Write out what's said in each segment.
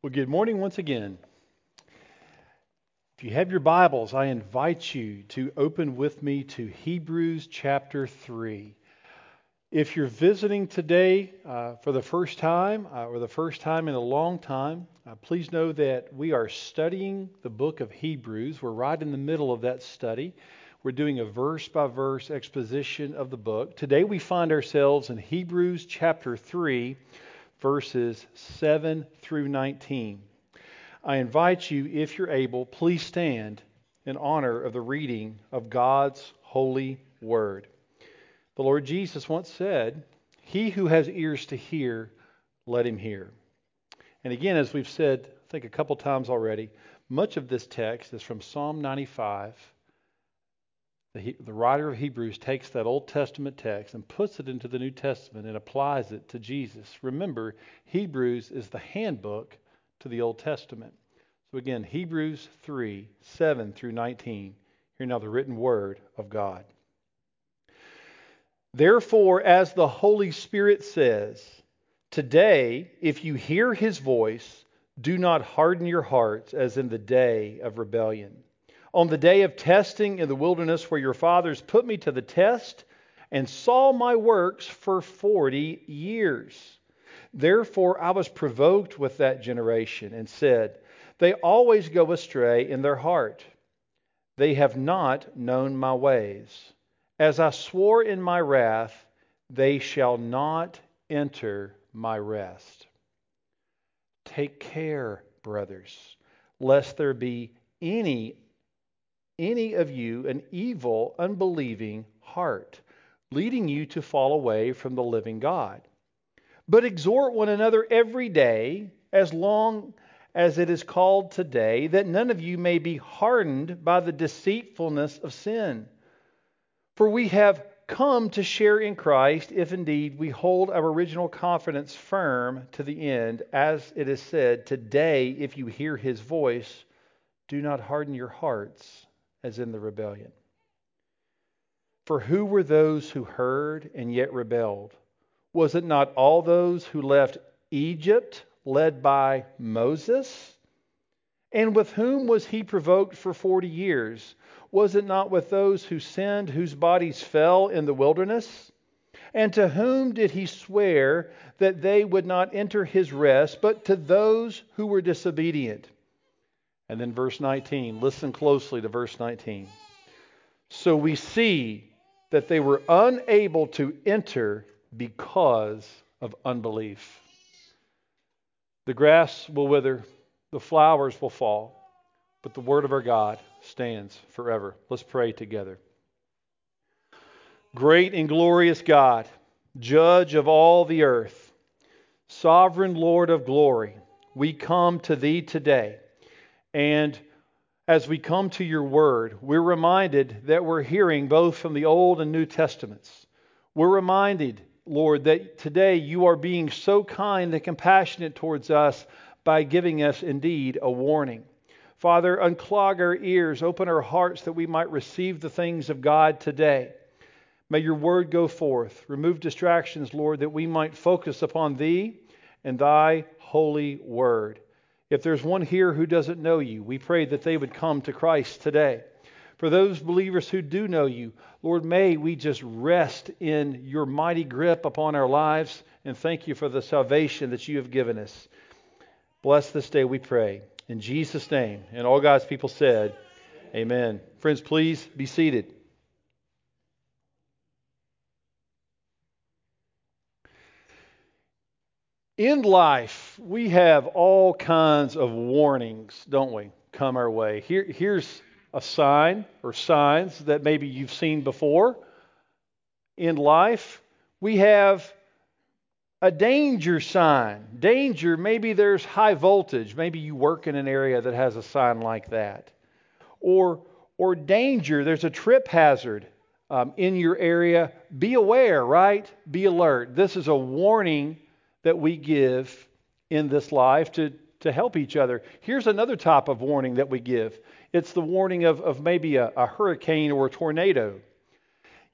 Well, good morning once again. If you have your Bibles, I invite you to open with me to Hebrews chapter 3. If you're visiting today uh, for the first time uh, or the first time in a long time, uh, please know that we are studying the book of Hebrews. We're right in the middle of that study. We're doing a verse by verse exposition of the book. Today we find ourselves in Hebrews chapter 3 verses 7 through 19. I invite you, if you're able, please stand in honor of the reading of God's holy word. The Lord Jesus once said, He who has ears to hear, let him hear. And again, as we've said, I think a couple times already, much of this text is from Psalm 95 the, the writer of Hebrews takes that Old Testament text and puts it into the New Testament and applies it to Jesus. Remember, Hebrews is the handbook to the Old Testament. So again, Hebrews 3 7 through 19. Hear now the written word of God. Therefore, as the Holy Spirit says, Today, if you hear his voice, do not harden your hearts as in the day of rebellion on the day of testing in the wilderness where your fathers put me to the test and saw my works for 40 years. Therefore I was provoked with that generation and said, They always go astray in their heart. They have not known my ways. As I swore in my wrath, they shall not enter my rest. Take care, brothers, lest there be any any of you an evil, unbelieving heart, leading you to fall away from the living God. But exhort one another every day, as long as it is called today, that none of you may be hardened by the deceitfulness of sin. For we have come to share in Christ if indeed we hold our original confidence firm to the end, as it is said, Today, if you hear his voice, do not harden your hearts as in the rebellion. For who were those who heard and yet rebelled? Was it not all those who left Egypt, led by Moses? And with whom was he provoked for forty years? Was it not with those who sinned, whose bodies fell in the wilderness? And to whom did he swear that they would not enter his rest, but to those who were disobedient? And then verse 19. Listen closely to verse 19. So we see that they were unable to enter because of unbelief. The grass will wither, the flowers will fall, but the word of our God stands forever. Let's pray together. Great and glorious God, judge of all the earth, sovereign Lord of glory, we come to thee today and as we come to your word, we're reminded that we're hearing both from the Old and New Testaments. We're reminded, Lord, that today you are being so kind and compassionate towards us by giving us indeed a warning. Father, unclog our ears, open our hearts that we might receive the things of God today. May your word go forth. Remove distractions, Lord, that we might focus upon thee and thy holy word. If there's one here who doesn't know you, we pray that they would come to Christ today. For those believers who do know you, Lord, may we just rest in your mighty grip upon our lives and thank you for the salvation that you have given us. Bless this day, we pray. In Jesus' name. And all God's people said, Amen. Friends, please be seated. In life, we have all kinds of warnings, don't we, come our way. Here, here's a sign or signs that maybe you've seen before. In life, we have a danger sign. Danger, maybe there's high voltage. Maybe you work in an area that has a sign like that. Or, or danger, there's a trip hazard um, in your area. Be aware, right? Be alert. This is a warning that we give in this life to, to help each other. Here's another type of warning that we give it's the warning of, of maybe a, a hurricane or a tornado.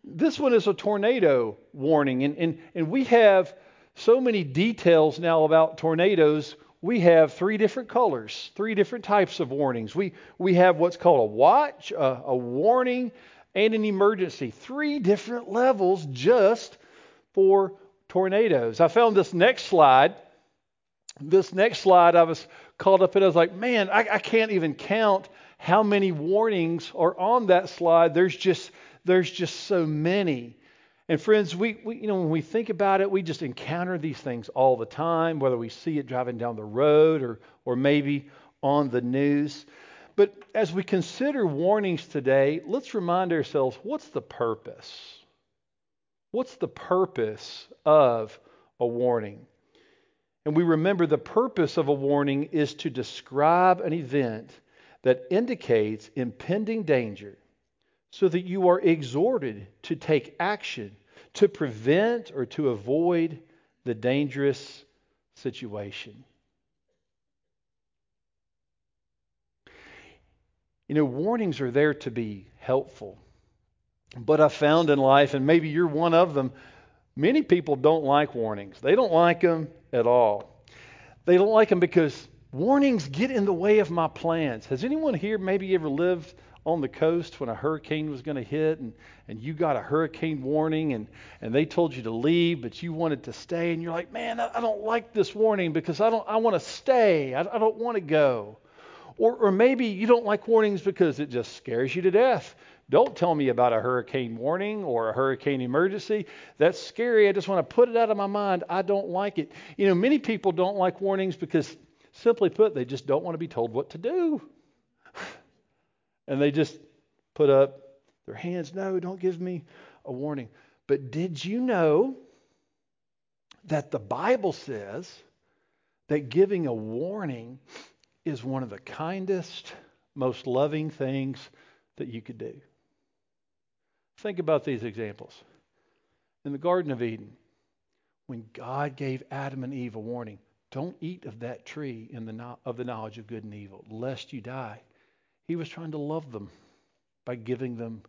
This one is a tornado warning, and, and, and we have so many details now about tornadoes. we have three different colors, three different types of warnings. We, we have what's called a watch, a, a warning, and an emergency. Three different levels just for tornadoes. I found this next slide. This next slide, I was caught up in. I was like, man, I, I can't even count how many warnings are on that slide. There's just there's just so many. And friends, we, we, you know when we think about it, we just encounter these things all the time, whether we see it driving down the road or or maybe on the news. But as we consider warnings today, let's remind ourselves what's the purpose? What's the purpose of a warning? And we remember the purpose of a warning is to describe an event that indicates impending danger so that you are exhorted to take action to prevent or to avoid the dangerous situation. You know, warnings are there to be helpful. But I found in life, and maybe you're one of them, many people don't like warnings. They don't like them at all. They don't like them because warnings get in the way of my plans. Has anyone here maybe ever lived on the coast when a hurricane was going to hit and, and you got a hurricane warning and, and they told you to leave, but you wanted to stay and you're like, man, I, don't like this warning because I don't I want to stay. I, I don't want to go. Or, or maybe you don't like warnings because it just scares you to death. Don't tell me about a hurricane warning or a hurricane emergency. That's scary. I just want to put it out of my mind. I don't like it. You know, many people don't like warnings because, simply put, they just don't want to be told what to do. and they just put up their hands. No, don't give me a warning. But did you know that the Bible says that giving a warning is one of the kindest, most loving things that you could do? Think about these examples. In the Garden of Eden, when God gave Adam and Eve a warning, don't eat of that tree in the, of the knowledge of good and evil, lest you die. He was trying to love them by giving them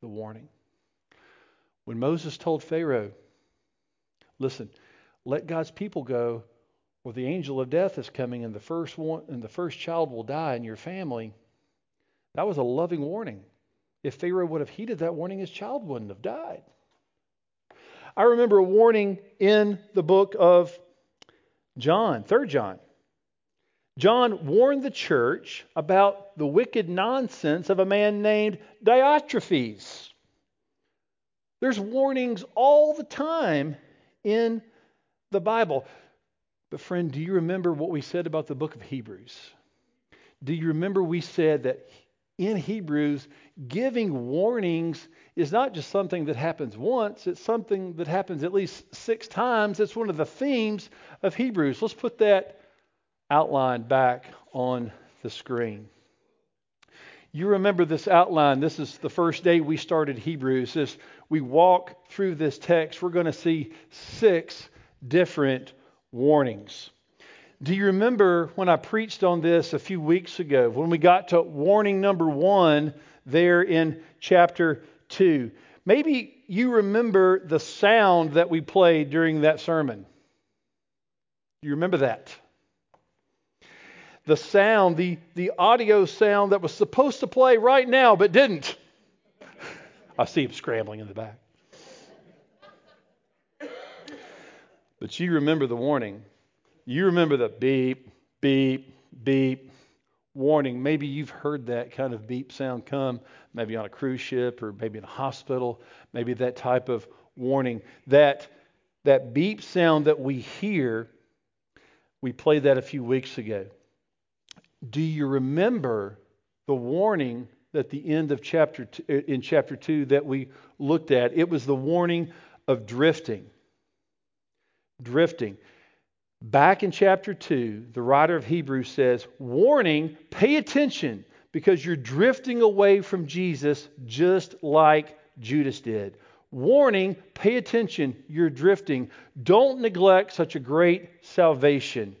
the warning. When Moses told Pharaoh, listen, let God's people go, or the angel of death is coming, and the first one, and the first child will die in your family. That was a loving warning. If Pharaoh would have heeded that warning, his child wouldn't have died. I remember a warning in the book of John, 3 John. John warned the church about the wicked nonsense of a man named Diotrephes. There's warnings all the time in the Bible. But, friend, do you remember what we said about the book of Hebrews? Do you remember we said that in Hebrews, giving warnings is not just something that happens once, it's something that happens at least six times. It's one of the themes of Hebrews. Let's put that outline back on the screen. You remember this outline. This is the first day we started Hebrews. As we walk through this text, we're going to see six different warnings. Do you remember when I preached on this a few weeks ago, when we got to warning number one there in chapter 2? Maybe you remember the sound that we played during that sermon. Do you remember that? The sound, the, the audio sound that was supposed to play right now but didn't. I see him scrambling in the back. But you remember the warning you remember the beep, beep, beep warning. Maybe you've heard that kind of beep sound come, maybe on a cruise ship or maybe in a hospital, maybe that type of warning. That, that beep sound that we hear, we played that a few weeks ago. Do you remember the warning at the end of chapter two, uh, in chapter 2 that we looked at? It was the warning of drifting. Drifting. Back in chapter 2, the writer of Hebrews says, Warning, pay attention because you're drifting away from Jesus just like Judas did. Warning, pay attention, you're drifting. Don't neglect such a great salvation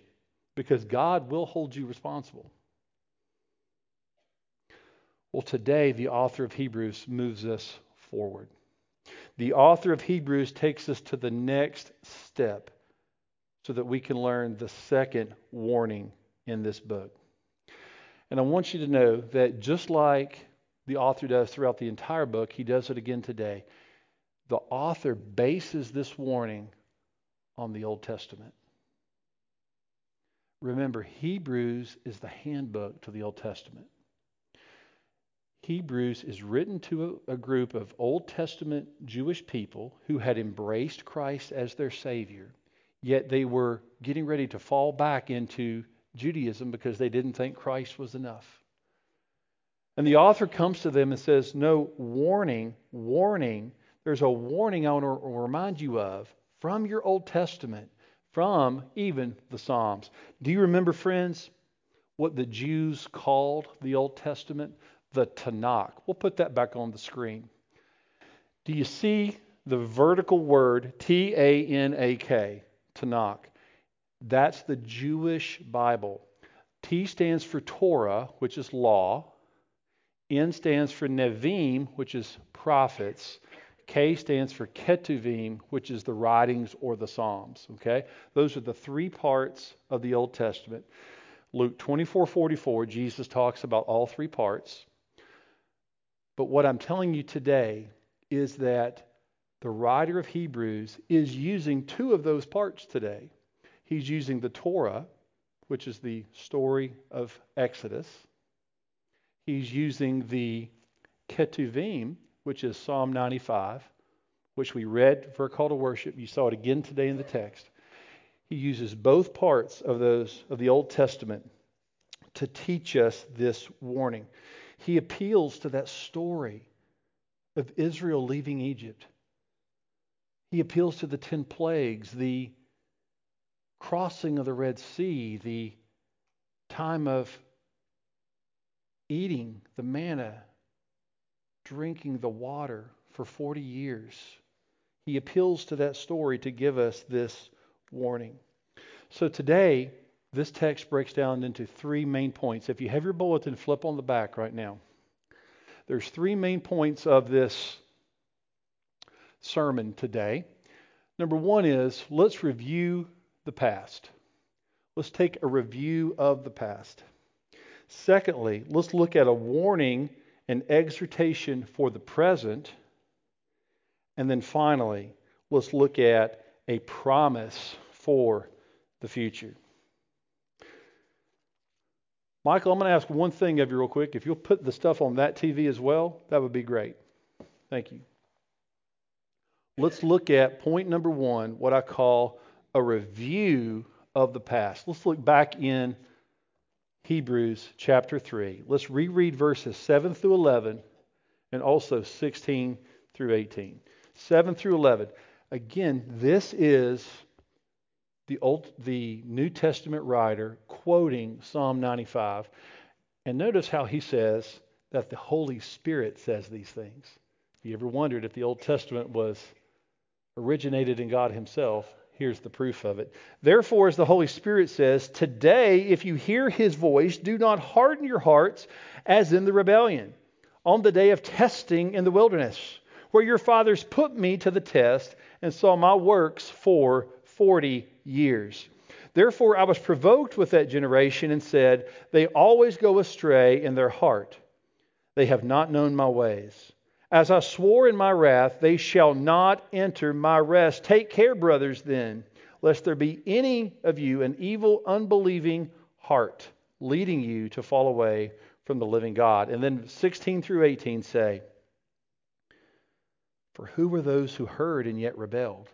because God will hold you responsible. Well, today, the author of Hebrews moves us forward. The author of Hebrews takes us to the next step so that we can learn the second warning in this book. And I want you to know that just like the author does throughout the entire book, he does it again today. The author bases this warning on the Old Testament. Remember, Hebrews is the handbook to the Old Testament. Hebrews is written to a, group of Old Testament Jewish people who had embraced Christ as their Savior, yet they were getting ready to fall back into Judaism because they didn't think Christ was enough. And the author comes to them and says, No, warning, warning. There's a warning I want to remind you of from your Old Testament, from even the Psalms. Do you remember, friends, what the Jews called the Old Testament? the Tanakh. We'll put that back on the screen. Do you see the vertical word T A N A K, Tanakh? That's the Jewish Bible. T stands for Torah, which is law. N stands for Nevi'im, which is prophets. K stands for Ketuvim, which is the writings or the Psalms. Okay? Those are the three parts of the Old Testament. Luke 24 44, Jesus talks about all three parts. But what I'm telling you today is that the writer of Hebrews is using two of those parts today. He's using the Torah, which is the story of Exodus. He's using the Ketuvim, which is Psalm 95, which we read for a call to worship. You saw it again today in the text. He uses both parts of those of the Old Testament to teach us this warning. He appeals to that story of Israel leaving Egypt. He appeals to the 10 plagues, the crossing of the Red Sea, the time of eating the manna, drinking the water for 40 years. He appeals to that story to give us this warning. So today, this text breaks down into three main points. If you have your bulletin, flip on the back right now. There's three main points of this sermon today. Number one is let's review the past. Let's take a review of the past. Secondly, let's look at a warning and exhortation for the present. And then finally, let's look at a promise for the future. Michael, I'm going to ask one thing of you real quick. If you'll put the stuff on that TV as well, that would be great. Thank you. Let's look at point number one, what I call a review of the past. Let's look back in Hebrews chapter 3. Let's reread verses 7 through 11 and also 16 through 18. 7 through 11. Again, this is the old the New Testament writer quoting Psalm 95. And notice how he says that the Holy Spirit says these things. If you ever wondered if the Old Testament was originated in God himself, here's the proof of it. Therefore, as the Holy Spirit says, today, if you hear his voice, do not harden your hearts as in the rebellion, on the day of testing in the wilderness, where your fathers put me to the test and saw my works for 40 years. Therefore, I was provoked with that generation and said, They always go astray in their heart. They have not known my ways. As I swore in my wrath, they shall not enter my rest. Take care, brothers, then, lest there be any of you an evil, unbelieving heart leading you to fall away from the living God. And then 16 through 18 say, For who were those who heard and yet rebelled?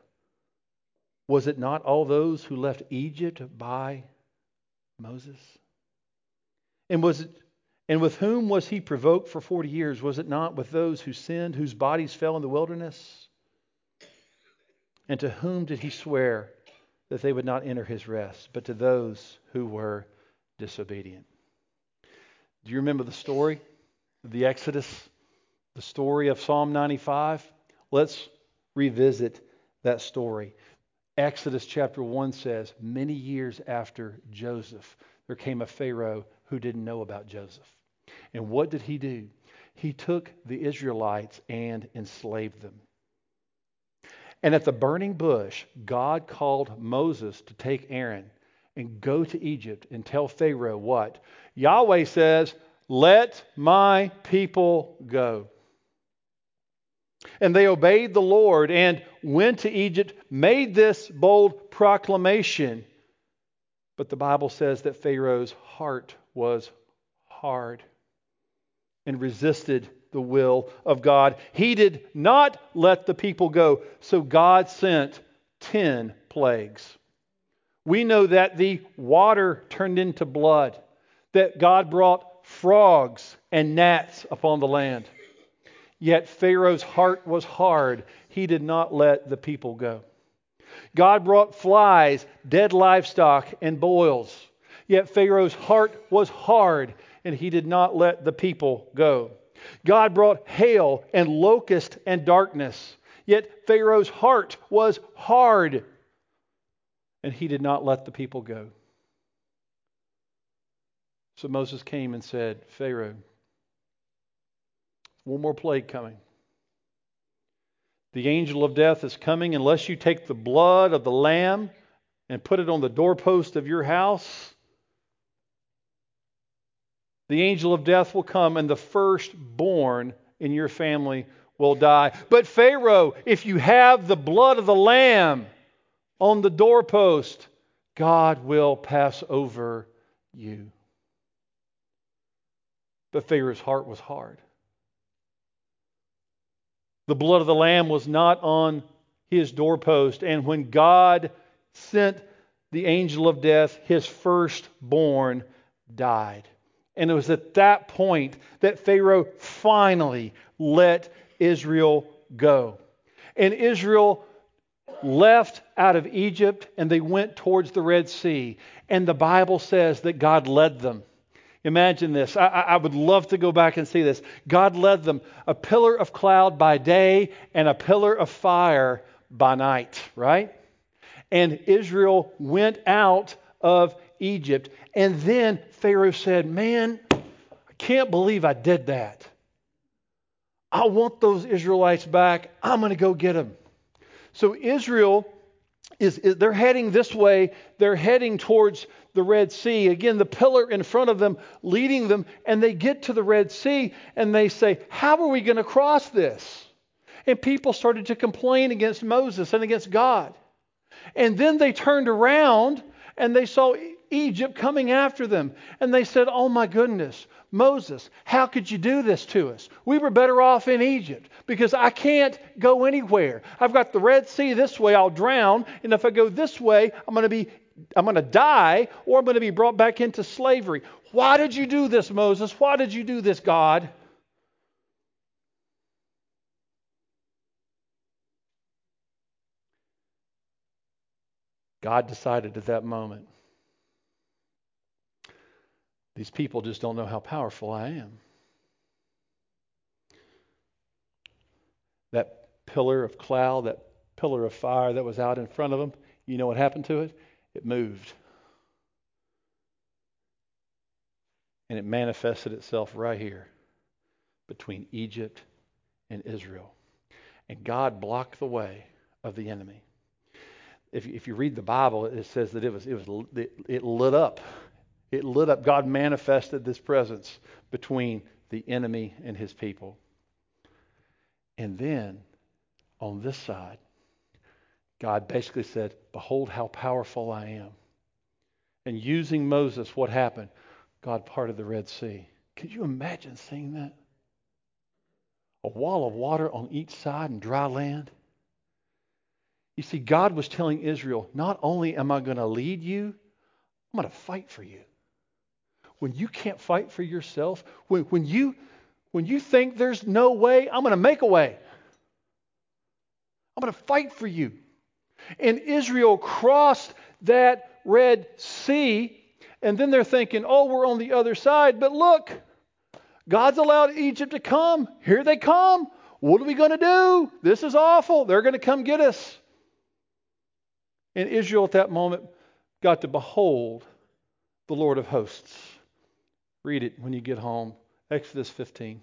Was it not all those who left Egypt by Moses? And was it and with whom was he provoked for 40 years? Was it not with those who sinned, whose bodies fell in the wilderness? And to whom did he swear that they would not enter his rest, but to those who were disobedient? Do you remember the story of the Exodus? The story of Psalm 95? Let's revisit that story. Exodus chapter 1 says, Many years after Joseph, there came a Pharaoh who didn't know about Joseph. And what did he do? He took the Israelites and enslaved them. And at the burning bush, God called Moses to take Aaron and go to Egypt and tell Pharaoh what? Yahweh says, Let my people go. And they obeyed the Lord and went to Egypt, made this bold proclamation. But the Bible says that Pharaoh's heart was hard and resisted the will of God. He did not let the people go, so God sent 10 plagues. We know that the water turned into blood, that God brought frogs and gnats upon the land. Yet Pharaoh's heart was hard. He did not let the people go. God brought flies, dead livestock, and boils. Yet Pharaoh's heart was hard, and he did not let the people go. God brought hail and locust and darkness. Yet Pharaoh's heart was hard, and he did not let the people go. So Moses came and said, Pharaoh, one more plague coming. The angel of death is coming unless you take the blood of the lamb and put it on the doorpost of your house. The angel of death will come, and the firstborn in your family will die. But, Pharaoh, if you have the blood of the lamb on the doorpost, God will pass over you. But Pharaoh's heart was hard. The blood of the Lamb was not on his doorpost. And when God sent the angel of death, his firstborn died. And it was at that point that Pharaoh finally let Israel go. And Israel left out of Egypt and they went towards the Red Sea. And the Bible says that God led them. Imagine this. I, I, would love to go back and see this. God led them a pillar of cloud by day and a pillar of fire by night, right? And Israel went out of Egypt. And then Pharaoh said, Man, I can't believe I did that. I want those Israelites back. I'm going to go get them. So Israel is, is, they're heading this way. They're heading towards the Red Sea. Again, the pillar in front of them leading them, and they get to the Red Sea and they say, How are we going to cross this? And people started to complain against Moses and against God. And then they turned around and they saw Egypt coming after them. And they said, Oh my goodness, Moses, how could you do this to us? We were better off in Egypt because I can't go anywhere. I've got the Red Sea this way, I'll drown. And if I go this way, I'm going to be I'm going to die or I'm going to be brought back into slavery. Why did you do this, Moses? Why did you do this, God? God decided at that moment these people just don't know how powerful I am. That pillar of cloud, that pillar of fire that was out in front of them, you know what happened to it? It moved. And it manifested itself right here between Egypt and Israel. And God blocked the way of the enemy. If, if you read the Bible, it says that it was, it was it lit up it lit up. God manifested this presence between the enemy and his people. And then on this side, God basically said, Behold how powerful I am. And using Moses, what happened? God parted the Red Sea. Could you imagine seeing that? A wall of water on each side and dry land. You see, God was telling Israel, not only am I going to lead you, I'm going to fight for you when you can't fight for yourself, when, when, you, when you think there's no way, I'm going to make a way. I'm going to fight for you. And Israel crossed that Red Sea, and then they're thinking, oh, we're on the other side. But look, God's allowed Egypt to come. Here they come. What are we going to do? This is awful. They're going to come get us. And Israel at that moment got to behold the Lord of hosts. Read it when you get home. Exodus 15.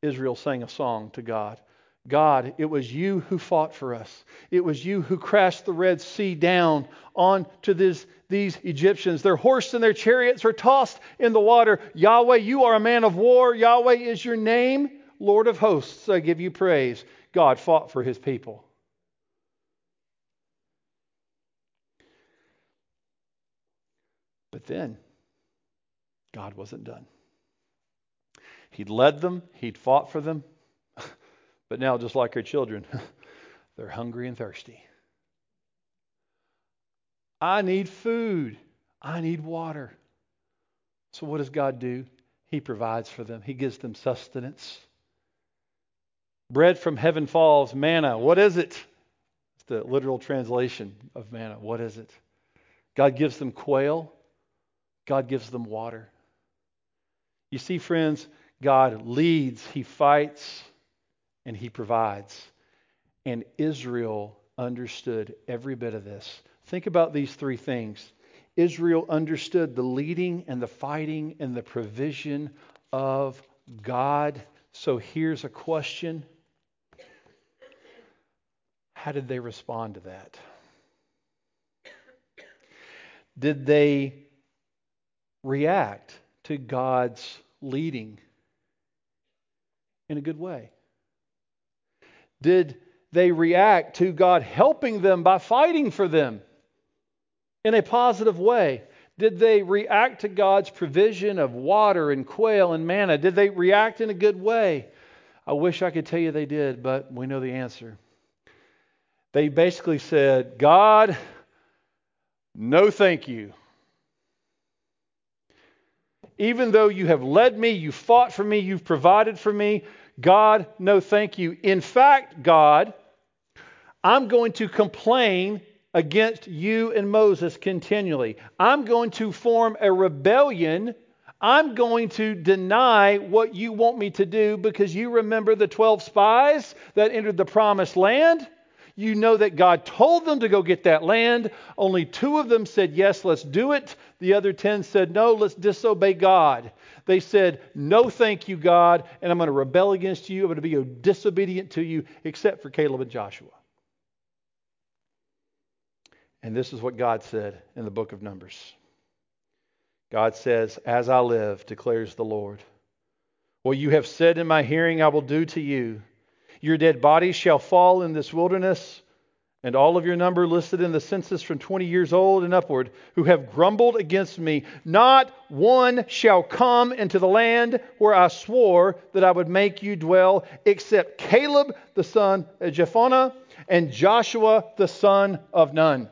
Israel sang a song to God. God, it was you who fought for us. It was you who crashed the Red Sea down onto this, these Egyptians. Their horse and their chariots are tossed in the water. Yahweh, you are a man of war. Yahweh is your name. Lord of hosts, I give you praise. God fought for his people. But then, God wasn't done. He'd led them, He'd fought for them, but now, just like our children, they're hungry and thirsty. I need food. I need water. So, what does God do? He provides for them, He gives them sustenance. Bread from heaven falls, manna. What is it? It's the literal translation of manna. What is it? God gives them quail, God gives them water. You see, friends, God leads, He fights, and He provides. And Israel understood every bit of this. Think about these three things. Israel understood the leading and the fighting and the provision of God. So here's a question How did they respond to that? Did they react to God's leading in a good way? Did they react to God helping them by fighting for them in a positive way? Did they react to God's provision of water and quail and manna? Did they react in a good way? I wish I could tell you they did, but we know the answer. They basically said, God, no thank you. Even though you have led me, you fought for me, you've provided for me, God, no thank you. In fact, God, I'm going to complain against you and Moses continually. I'm going to form a rebellion. I'm going to deny what you want me to do because you remember the 12 spies that entered the promised land. You know that God told them to go get that land. Only two of them said, Yes, let's do it. The other 10 said, No, let's disobey God. They said, No, thank you, God, and I'm going to rebel against you. I'm going to be disobedient to you, except for Caleb and Joshua. And this is what God said in the book of Numbers God says, As I live, declares the Lord, what you have said in my hearing, I will do to you. Your dead bodies shall fall in this wilderness and all of your number listed in the census from 20 years old and upward, who have grumbled against me, not one shall come into the land where I swore that I would make you dwell, except Caleb the son of Jephunneh and Joshua the son of Nun.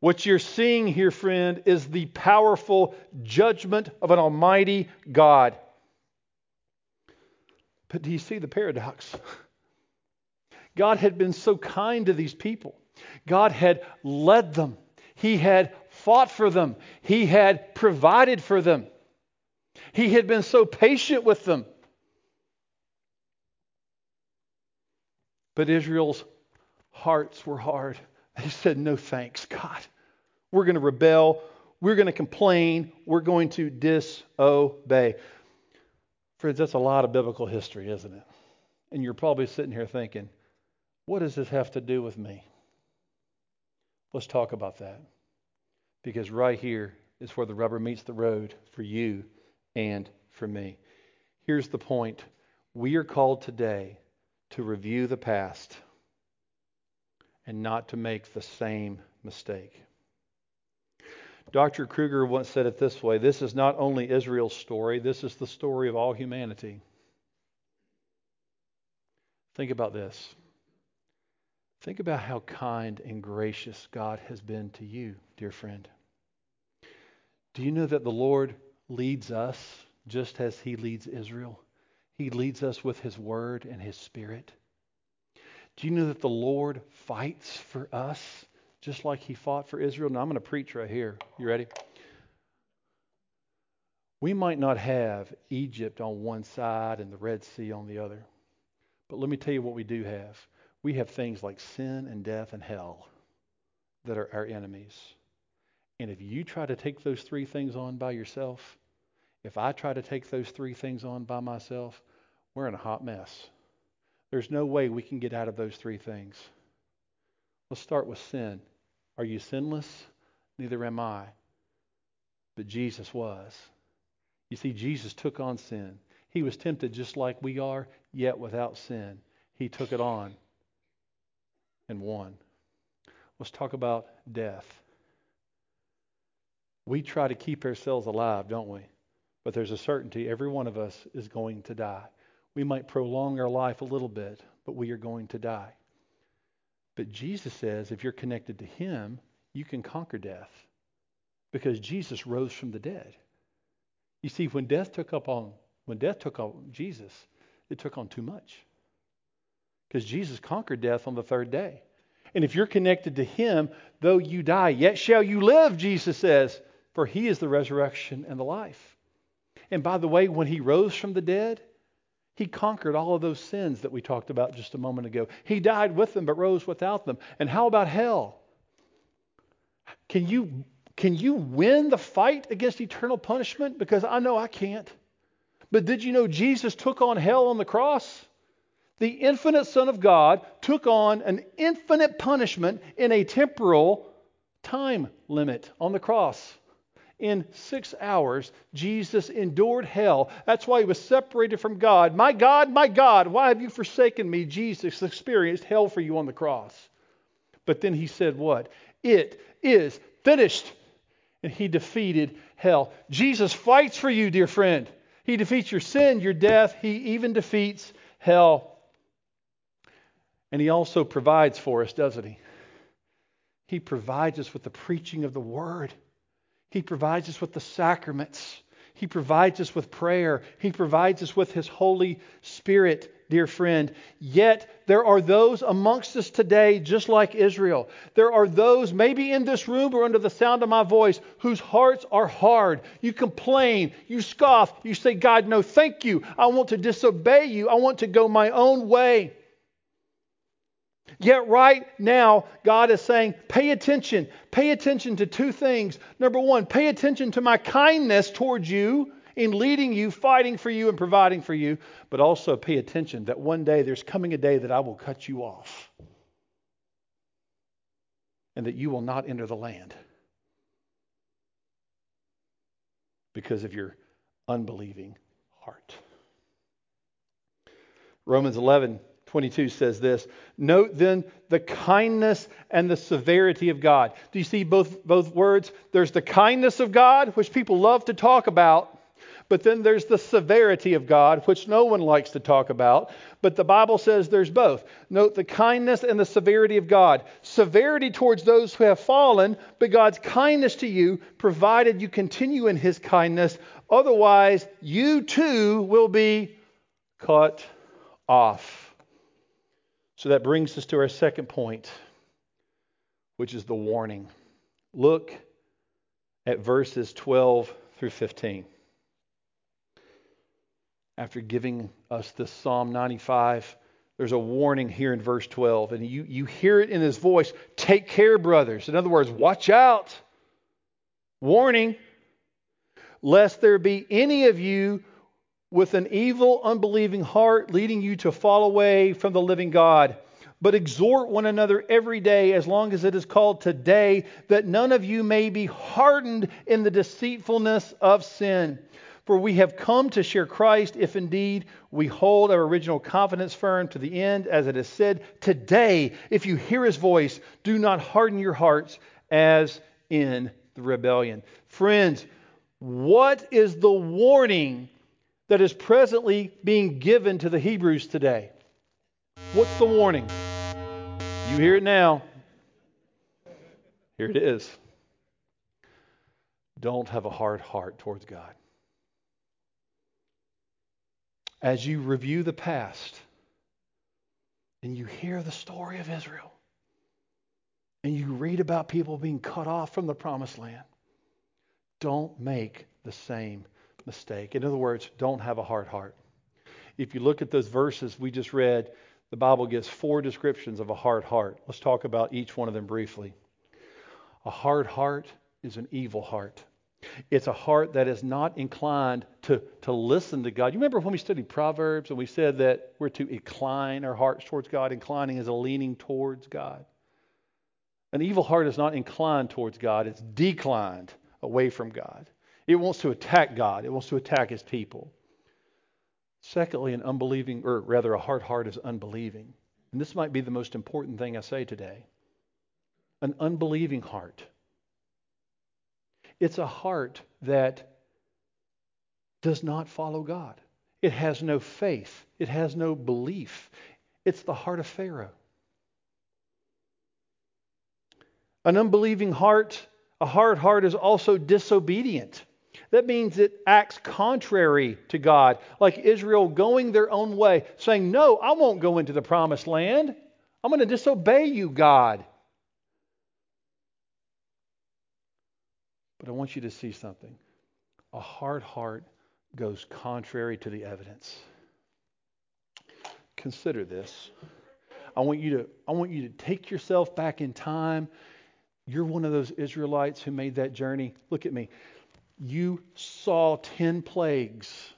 What you're seeing here, friend, is the powerful judgment of an almighty God. But do you see the paradox? God had been so kind to these people. God had led them. He had fought for them. He had provided for them. He had been so patient with them. But Israel's hearts were hard. They said, No thanks, God. We're going to rebel. We're going to complain. We're going to disobey. Friends, that's a lot of biblical history, isn't it? And you're probably sitting here thinking, what does this have to do with me? Let's talk about that. Because right here is where the rubber meets the road for you and for me. Here's the point we are called today to review the past and not to make the same mistake. Dr. Kruger once said it this way this is not only Israel's story, this is the story of all humanity. Think about this. Think about how kind and gracious God has been to you, dear friend. Do you know that the Lord leads us just as He leads Israel? He leads us with His Word and His Spirit. Do you know that the Lord fights for us just like He fought for Israel? Now, I'm going to preach right here. You ready? We might not have Egypt on one side and the Red Sea on the other, but let me tell you what we do have we have things like sin and death and hell that are our enemies. And if you try to take those three things on by yourself, if I try to take those three things on by myself, we're in a hot mess. There's no way we can get out of those three things. Let's start with sin. Are you sinless? Neither am I. But Jesus was. You see, Jesus took on sin. He was tempted just like we are, yet without sin. He took it on and 1. Let's talk about death. We try to keep ourselves alive, don't we? But there's a certainty every one of us is going to die. We might prolong our life a little bit, but we are going to die. But Jesus says if you're connected to Him, you can conquer death because Jesus rose from the dead. You see, when death took up on when death took on Jesus, it took on too much. Because Jesus conquered death on the third day. And if you're connected to him, though you die, yet shall you live, Jesus says, for he is the resurrection and the life. And by the way, when he rose from the dead, he conquered all of those sins that we talked about just a moment ago. He died with them but rose without them. And how about hell? Can you can you win the fight against eternal punishment? Because I know I can't. But did you know Jesus took on hell on the cross? The infinite Son of God took on an infinite punishment in a temporal time limit on the cross. In six hours, Jesus endured hell. That's why he was separated from God. My God, my God, why have you forsaken me? Jesus experienced hell for you on the cross. But then he said, What? It is finished. And he defeated hell. Jesus fights for you, dear friend. He defeats your sin, your death. He even defeats hell. And he also provides for us, doesn't he? He provides us with the preaching of the word. He provides us with the sacraments. He provides us with prayer. He provides us with His Holy Spirit, dear friend. Yet there are those amongst us today, just like Israel. There are those, maybe in this room or under the sound of my voice, whose hearts are hard. You complain, you scoff, you say, God, no, thank you. I want to disobey you. I want to go my own way. Yet, right now, God is saying, pay attention. Pay attention to two things. Number one, pay attention to my kindness towards you in leading you, fighting for you, and providing for you. But also pay attention that one day there's coming a day that I will cut you off and that you will not enter the land because of your unbelieving heart. Romans 11 22 says this Note then the kindness and the severity of God. Do you see both, both words? There's the kindness of God, which people love to talk about, but then there's the severity of God, which no one likes to talk about. But the Bible says there's both. Note the kindness and the severity of God. Severity towards those who have fallen, but God's kindness to you, provided you continue in his kindness. Otherwise, you too will be cut off. So that brings us to our second point, which is the warning. Look at verses 12 through 15. After giving us this Psalm 95, there's a warning here in verse 12, and you, you hear it in his voice Take care, brothers. In other words, watch out. Warning, lest there be any of you with an evil, unbelieving heart leading you to fall away from the living God. But exhort one another every day, as long as it is called today, that none of you may be hardened in the deceitfulness of sin. For we have come to share Christ if indeed we hold our original confidence firm to the end, as it is said, Today, if you hear his voice, do not harden your hearts as in the rebellion. Friends, what is the warning that is presently being given to the Hebrews today. What's the warning? You hear it now. Here it is. Don't have a hard heart towards God. As you review the past and you hear the story of Israel and you read about people being cut off from the promised land, don't make the same mistake. In other words, don't have a hard heart. If you look at those verses we just read, the Bible gives four descriptions of a hard heart. Let's talk about each one of them briefly. A hard heart is an evil heart. It's a heart that is not inclined to, to listen to God. You remember when we studied Proverbs and we said that we're to incline our hearts towards God? Inclining is a leaning towards God. An evil heart is not inclined towards God, it's declined away from God. It wants to attack God, it wants to attack his people. Secondly, an unbelieving, or rather, a hard heart is unbelieving. And this might be the most important thing I say today. An unbelieving heart it's a heart that does not follow God. It has no faith. It has no belief. It's the heart of Pharaoh. An unbelieving heart, a hard heart, is also disobedient. That means it acts contrary to God, like Israel going their own way, saying, No, I won't go into the promised land. I'm going to disobey you, God. But I want you to see something. A hard heart goes contrary to the evidence. Consider this. I want you to I want you to take yourself back in time. You're one of those Israelites who made that journey. Look at me. You saw 10 plagues.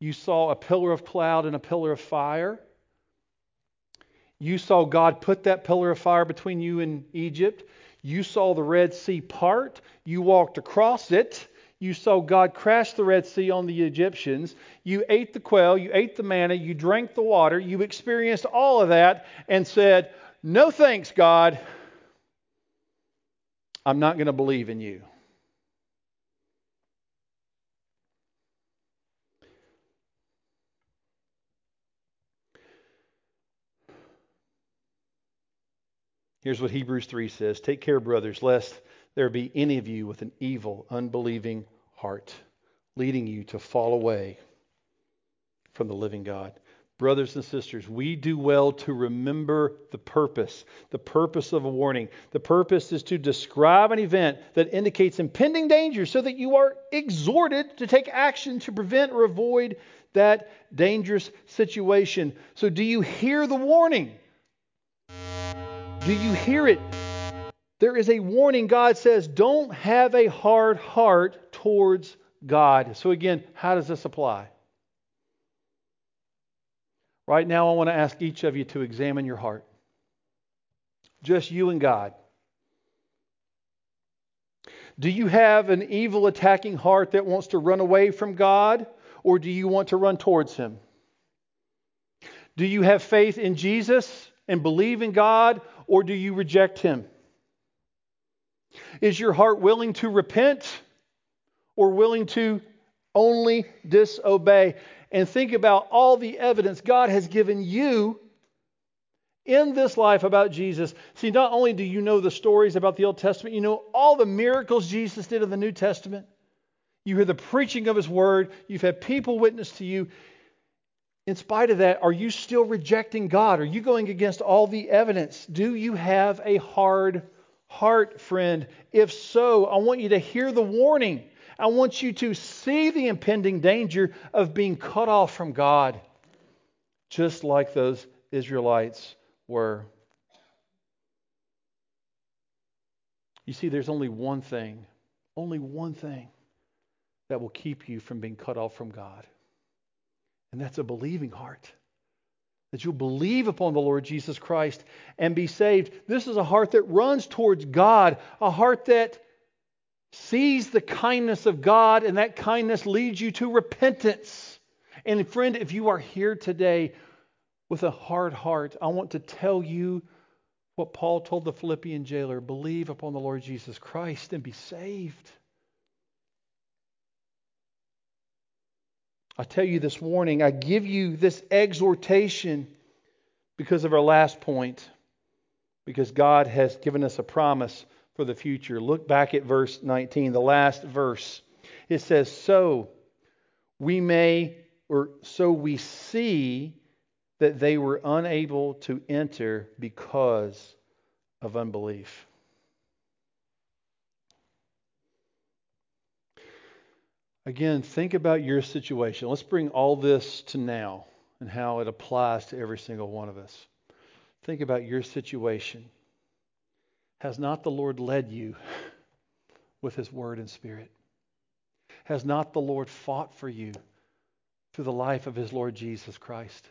You saw a pillar of cloud and a pillar of fire. You saw God put that pillar of fire between you and Egypt. You saw the Red Sea part, you walked across it, you saw God crash the Red Sea on the Egyptians, you ate the quail, you ate the manna, you drank the water, you experienced all of that and said, No thanks, God. I'm not going to believe in you. Here's what Hebrews 3 says Take care, brothers, lest there be any of you with an evil, unbelieving heart, leading you to fall away from the living God. Brothers and sisters, we do well to remember the purpose, the purpose of a warning. The purpose is to describe an event that indicates impending danger so that you are exhorted to take action to prevent or avoid that dangerous situation. So, do you hear the warning? Do you hear it? There is a warning. God says, don't have a hard heart towards God. So, again, how does this apply? Right now, I want to ask each of you to examine your heart. Just you and God. Do you have an evil, attacking heart that wants to run away from God, or do you want to run towards Him? Do you have faith in Jesus and believe in God, or do you reject Him? Is your heart willing to repent or willing to only disobey? And think about all the evidence God has given you in this life about Jesus. See, not only do you know the stories about the Old Testament, you know all the miracles Jesus did in the New Testament. You hear the preaching of His Word. You've had people witness to you in spite of that, are you still rejecting God? Are you going against all the evidence? Do you have a hard heart, friend? If so, I want you to hear the warning. I want you to see the impending danger of being cut off from God, just like those Israelites were. You see, there's only one thing, only one thing that will keep you from being cut off from God. And that's a believing heart. That you'll believe upon the Lord Jesus Christ and be saved. This is a heart that runs towards God, a heart that sees the kindness of God, and that kindness leads you to repentance. And friend, if you are here today with a hard heart, I want to tell you what Paul told the Philippian jailer believe upon the Lord Jesus Christ and be saved. I tell you this warning, I give you this exhortation because of our last point, because God has given us a promise for the future. Look back at verse 19, the last verse. It says, So we may, or so we see that they were unable to enter because of unbelief. Again, think about your situation. Let's bring all this to now and how it applies to every single one of us. Think about your situation. Has not the Lord led you with his word and spirit? Has not the Lord fought for you through the life of his Lord Jesus Christ?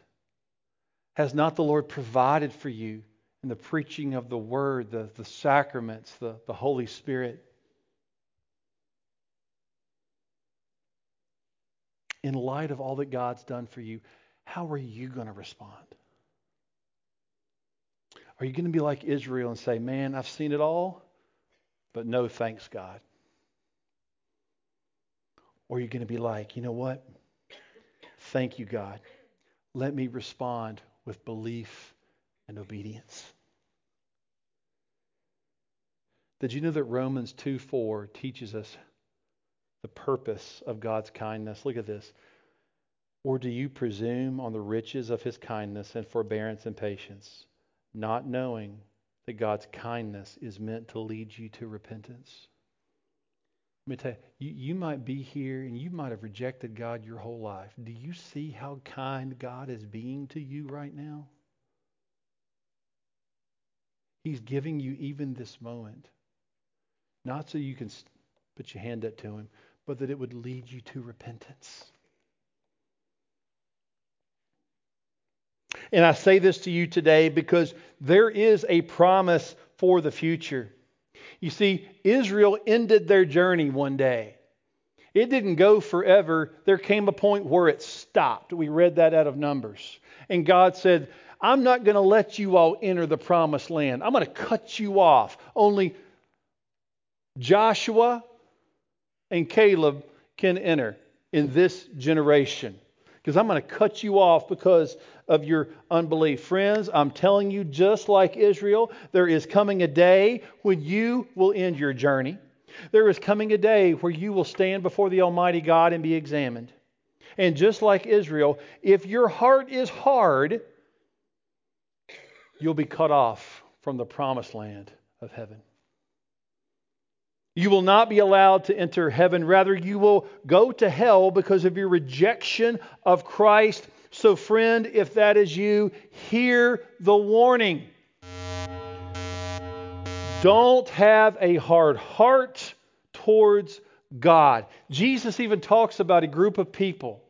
Has not the Lord provided for you in the preaching of the word, the, the sacraments, the, the Holy Spirit? In light of all that God's done for you, how are you going to respond? Are you going to be like Israel and say, Man, I've seen it all, but no thanks, God? Or are you going to be like, You know what? Thank you, God. Let me respond with belief and obedience. Did you know that Romans 2 4 teaches us the purpose of God's kindness? Look at this. Or do you presume on the riches of his kindness and forbearance and patience, not knowing that God's kindness is meant to lead you to repentance? Let me tell you, you, you might be here and you might have rejected God your whole life. Do you see how kind God is being to you right now? He's giving you even this moment, not so you can put your hand up to Him, but that it would lead you to repentance. And I say this to you today because there is a promise for the future. You see, Israel ended their journey one day. It didn't go forever. There came a point where it stopped. We read that out of Numbers. And God said, I'm not going to let you all enter the promised land. I'm going to cut you off. Only Joshua and Caleb can enter in this generation because I'm going to cut you off because of your unbelief. Friends, I'm telling you, just like Israel, there is coming a day when you will end your journey. There is coming a day where you will stand before the Almighty God and be examined. And just like Israel, if your heart is hard, you'll be cut off from the promised land of heaven. You will not be allowed to enter heaven. Rather, you will go to hell because of your rejection of Christ. So, friend, if that is you, hear the warning. Don't have a hard heart towards God. Jesus even talks about a group of people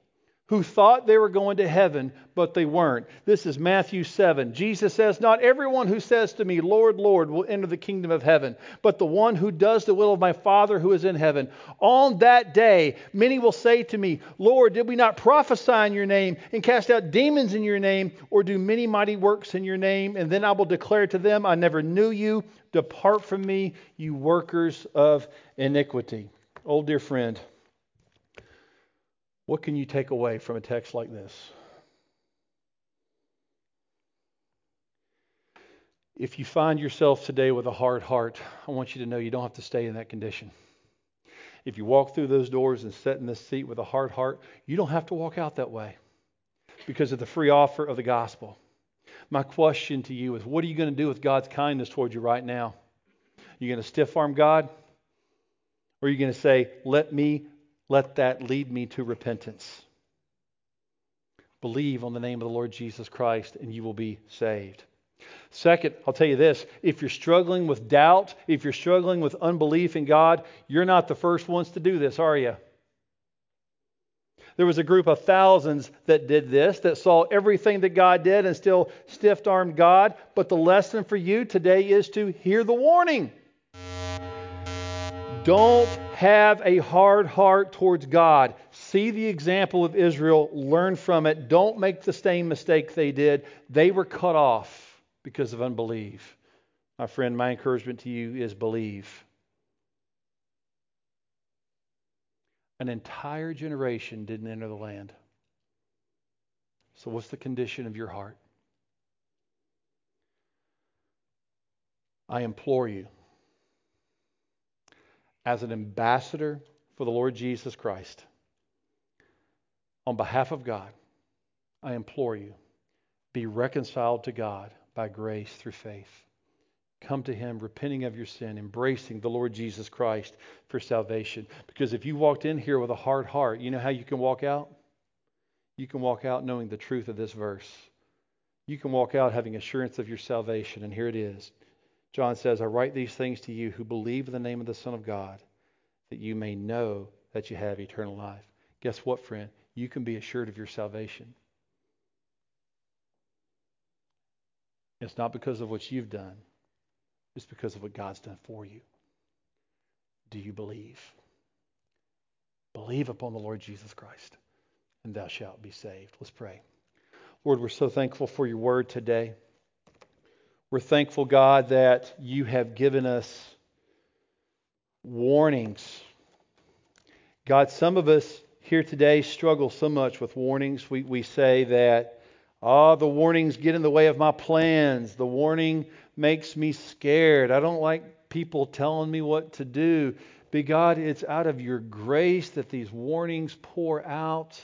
who thought they were going to heaven, but they weren't. This is Matthew 7. Jesus says, Not everyone who says to me, Lord, Lord, will enter the kingdom of heaven, but the one who does the will of my Father who is in heaven. On that day, many will say to me, Lord, did we not prophesy in your name and cast out demons in your name, or do many mighty works in your name? And then I will declare to them, I never knew you. Depart from me, you workers of iniquity. Old dear friend. What can you take away from a text like this? If you find yourself today with a hard heart, I want you to know you don't have to stay in that condition. If you walk through those doors and sit in this seat with a hard heart, you don't have to walk out that way because of the free offer of the gospel. My question to you is what are you going to do with God's kindness towards you right now? Are you going to stiff arm God? Or are you going to say, let me let that lead me to repentance. Believe on the name of the Lord Jesus Christ and you will be saved. Second, I'll tell you this if you're struggling with doubt, if you're struggling with unbelief in God, you're not the first ones to do this, are you? There was a group of thousands that did this, that saw everything that God did and still stiff armed God. But the lesson for you today is to hear the warning. Don't have a hard heart towards God. See the example of Israel, learn from it. Don't make the same mistake they did. They were cut off because of unbelief. My friend, my encouragement to you is believe. An entire generation didn't enter the land. So, what's the condition of your heart? I implore you as an ambassador for the Lord Jesus Christ, on behalf of God, I implore you, be reconciled to God by grace through faith. Come to Him, repenting of your sin, embracing the Lord Jesus Christ for salvation. Because if you walked in here with a hard heart, you know how you can walk out? You can walk out knowing the truth of this verse. You can walk out having assurance of your salvation. And here it is John says, I write these things to you who believe in the name of the Son of God, that you may know that you have eternal life. Guess what, friend? You can be assured of your salvation. It's not because of what you've done, it's because of what God's done for you. Do you believe? Believe upon the Lord Jesus Christ, and thou shalt be saved. Let's pray. Lord, we're so thankful for your word today. We're thankful, God, that you have given us warnings. God, some of us here today struggle so much with warnings. We, we say that, oh, the warnings get in the way of my plans. The warning makes me scared. I don't like people telling me what to do. But God, it's out of your grace that these warnings pour out.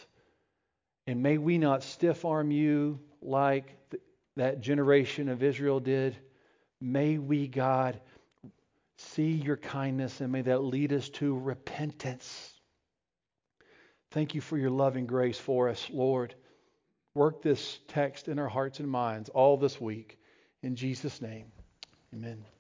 And may we not stiff arm you like that generation of Israel did. May we, God, see your kindness and may that lead us to repentance. Thank you for your loving grace for us, Lord. Work this text in our hearts and minds all this week. In Jesus' name, amen.